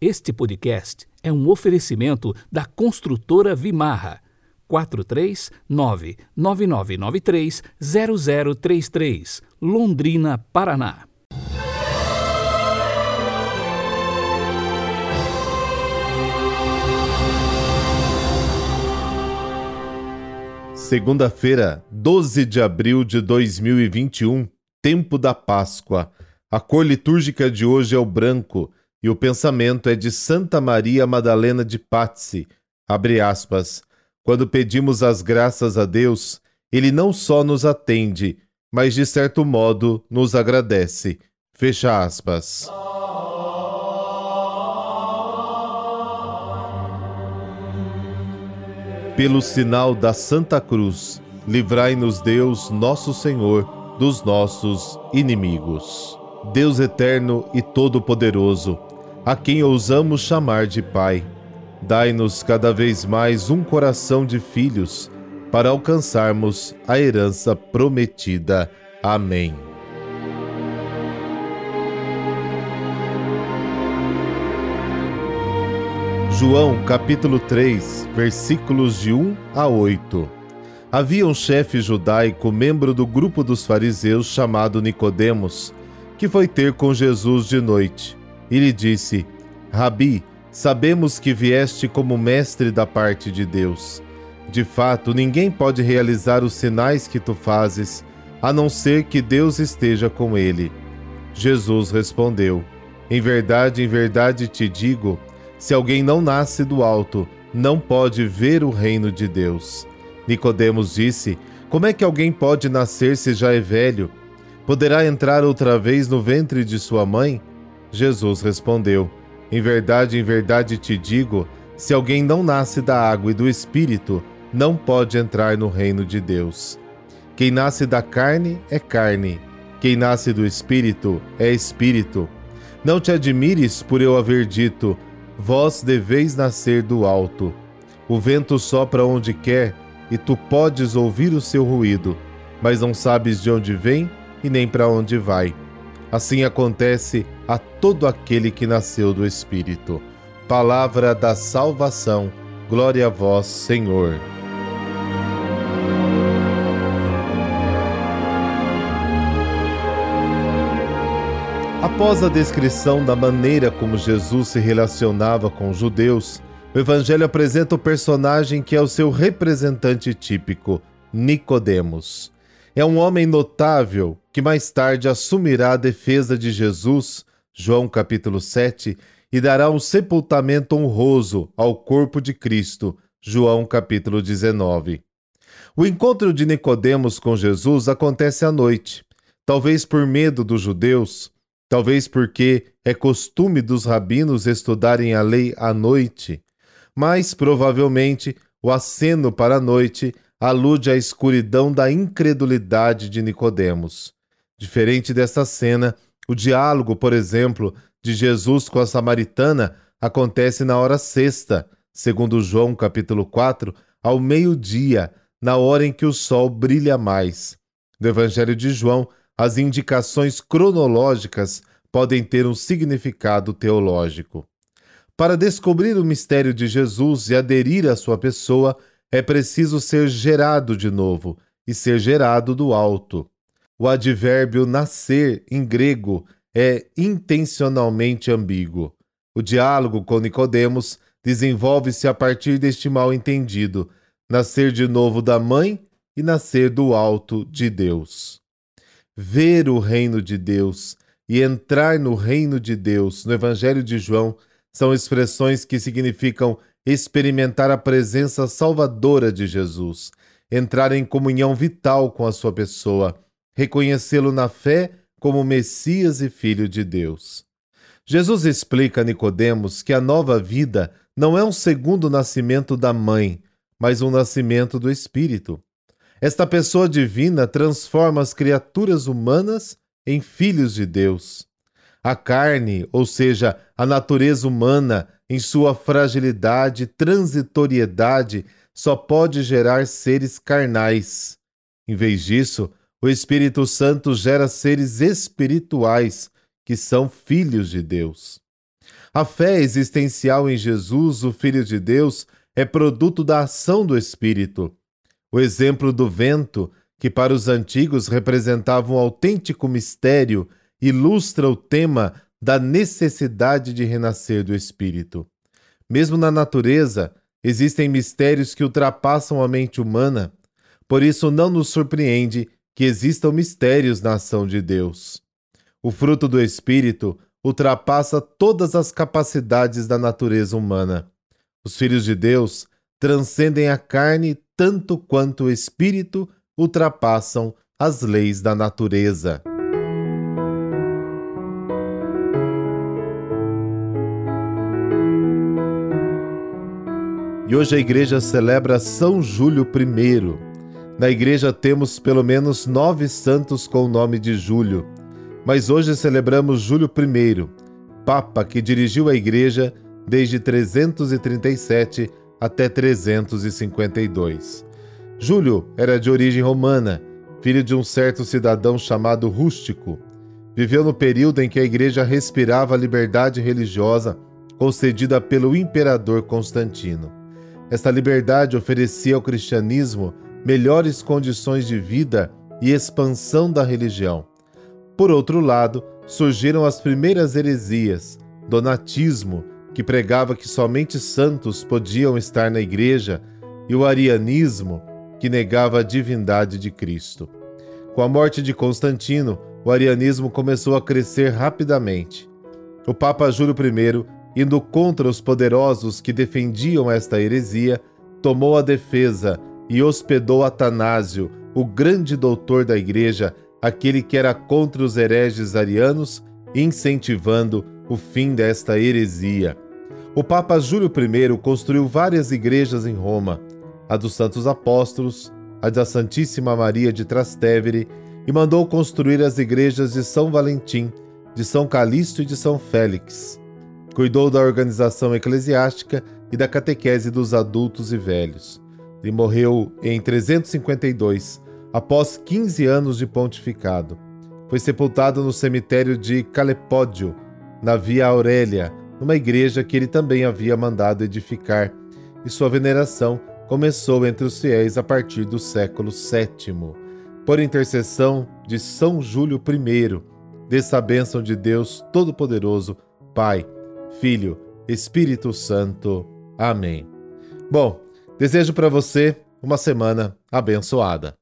Este podcast é um oferecimento da construtora Vimarra. 439-9993-0033, Londrina, Paraná. Segunda-feira, 12 de abril de 2021, tempo da Páscoa. A cor litúrgica de hoje é o branco e o pensamento é de Santa Maria Madalena de Pazzi. Abre aspas. Quando pedimos as graças a Deus, ele não só nos atende, mas de certo modo nos agradece. Fecha aspas. Pelo sinal da Santa Cruz, livrai-nos Deus, nosso Senhor, dos nossos inimigos. Deus eterno e todo-poderoso, a quem ousamos chamar de Pai, dai-nos cada vez mais um coração de filhos para alcançarmos a herança prometida. Amém. João capítulo 3, versículos de 1 a 8. Havia um chefe judaico, membro do grupo dos fariseus, chamado Nicodemos, que foi ter com Jesus de noite. E lhe disse: Rabi, sabemos que vieste como mestre da parte de Deus. De fato, ninguém pode realizar os sinais que tu fazes, a não ser que Deus esteja com ele. Jesus respondeu: Em verdade, em verdade te digo, se alguém não nasce do alto, não pode ver o reino de Deus. Nicodemos disse: Como é que alguém pode nascer se já é velho? Poderá entrar outra vez no ventre de sua mãe? Jesus respondeu: Em verdade, em verdade te digo, se alguém não nasce da água e do espírito, não pode entrar no reino de Deus. Quem nasce da carne é carne, quem nasce do espírito é espírito. Não te admires por eu haver dito: Vós deveis nascer do alto. O vento sopra onde quer, e tu podes ouvir o seu ruído, mas não sabes de onde vem e nem para onde vai. Assim acontece a todo aquele que nasceu do Espírito. Palavra da salvação. Glória a vós, Senhor. Após a descrição da maneira como Jesus se relacionava com os judeus, o Evangelho apresenta o personagem que é o seu representante típico, Nicodemos. É um homem notável que mais tarde assumirá a defesa de Jesus, João capítulo 7, e dará um sepultamento honroso ao corpo de Cristo, João capítulo 19. O encontro de Nicodemos com Jesus acontece à noite, talvez por medo dos judeus, Talvez porque é costume dos rabinos estudarem a lei à noite, mas provavelmente o aceno para a noite alude à escuridão da incredulidade de Nicodemos. Diferente dessa cena, o diálogo, por exemplo, de Jesus com a samaritana acontece na hora sexta, segundo João capítulo 4, ao meio-dia, na hora em que o sol brilha mais. No Evangelho de João, as indicações cronológicas podem ter um significado teológico. Para descobrir o mistério de Jesus e aderir à sua pessoa, é preciso ser gerado de novo e ser gerado do alto. O advérbio nascer em grego é intencionalmente ambíguo. O diálogo com Nicodemos desenvolve-se a partir deste mal entendido, nascer de novo da mãe e nascer do alto de Deus ver o reino de Deus e entrar no reino de Deus no Evangelho de João são expressões que significam experimentar a presença salvadora de Jesus, entrar em comunhão vital com a sua pessoa, reconhecê-lo na fé como Messias e Filho de Deus. Jesus explica a Nicodemos que a nova vida não é um segundo nascimento da mãe, mas um nascimento do Espírito. Esta pessoa divina transforma as criaturas humanas em filhos de Deus. A carne, ou seja, a natureza humana, em sua fragilidade e transitoriedade, só pode gerar seres carnais. Em vez disso, o Espírito Santo gera seres espirituais, que são filhos de Deus. A fé existencial em Jesus, o Filho de Deus, é produto da ação do Espírito. O exemplo do vento, que para os antigos representava um autêntico mistério, ilustra o tema da necessidade de renascer do Espírito. Mesmo na natureza, existem mistérios que ultrapassam a mente humana, por isso não nos surpreende que existam mistérios na ação de Deus. O fruto do Espírito ultrapassa todas as capacidades da natureza humana. Os filhos de Deus transcendem a carne tanto quanto o Espírito ultrapassam as leis da natureza. E hoje a igreja celebra São Júlio I. Na igreja temos pelo menos nove santos com o nome de Júlio, mas hoje celebramos Júlio I, Papa que dirigiu a igreja desde 337 até 352. Júlio era de origem romana, filho de um certo cidadão chamado Rústico. Viveu no período em que a igreja respirava a liberdade religiosa concedida pelo imperador Constantino. Esta liberdade oferecia ao cristianismo melhores condições de vida e expansão da religião. Por outro lado, surgiram as primeiras heresias, donatismo, que pregava que somente santos podiam estar na igreja, e o arianismo, que negava a divindade de Cristo. Com a morte de Constantino, o arianismo começou a crescer rapidamente. O Papa Júlio I indo contra os poderosos que defendiam esta heresia, tomou a defesa e hospedou Atanásio, o grande doutor da Igreja, aquele que era contra os hereges arianos, incentivando o fim desta heresia. O Papa Júlio I construiu várias igrejas em Roma, a dos Santos Apóstolos, a da Santíssima Maria de Trastevere, e mandou construir as igrejas de São Valentim, de São Calixto e de São Félix. Cuidou da organização eclesiástica e da catequese dos adultos e velhos. Ele morreu em 352, após 15 anos de pontificado. Foi sepultado no cemitério de Calepódio, na Via Aurélia, numa igreja que ele também havia mandado edificar, e sua veneração começou entre os fiéis a partir do século VII. Por intercessão de São Júlio I, dessa bênção de Deus Todo-Poderoso, Pai, Filho, Espírito Santo. Amém. Bom, desejo para você uma semana abençoada.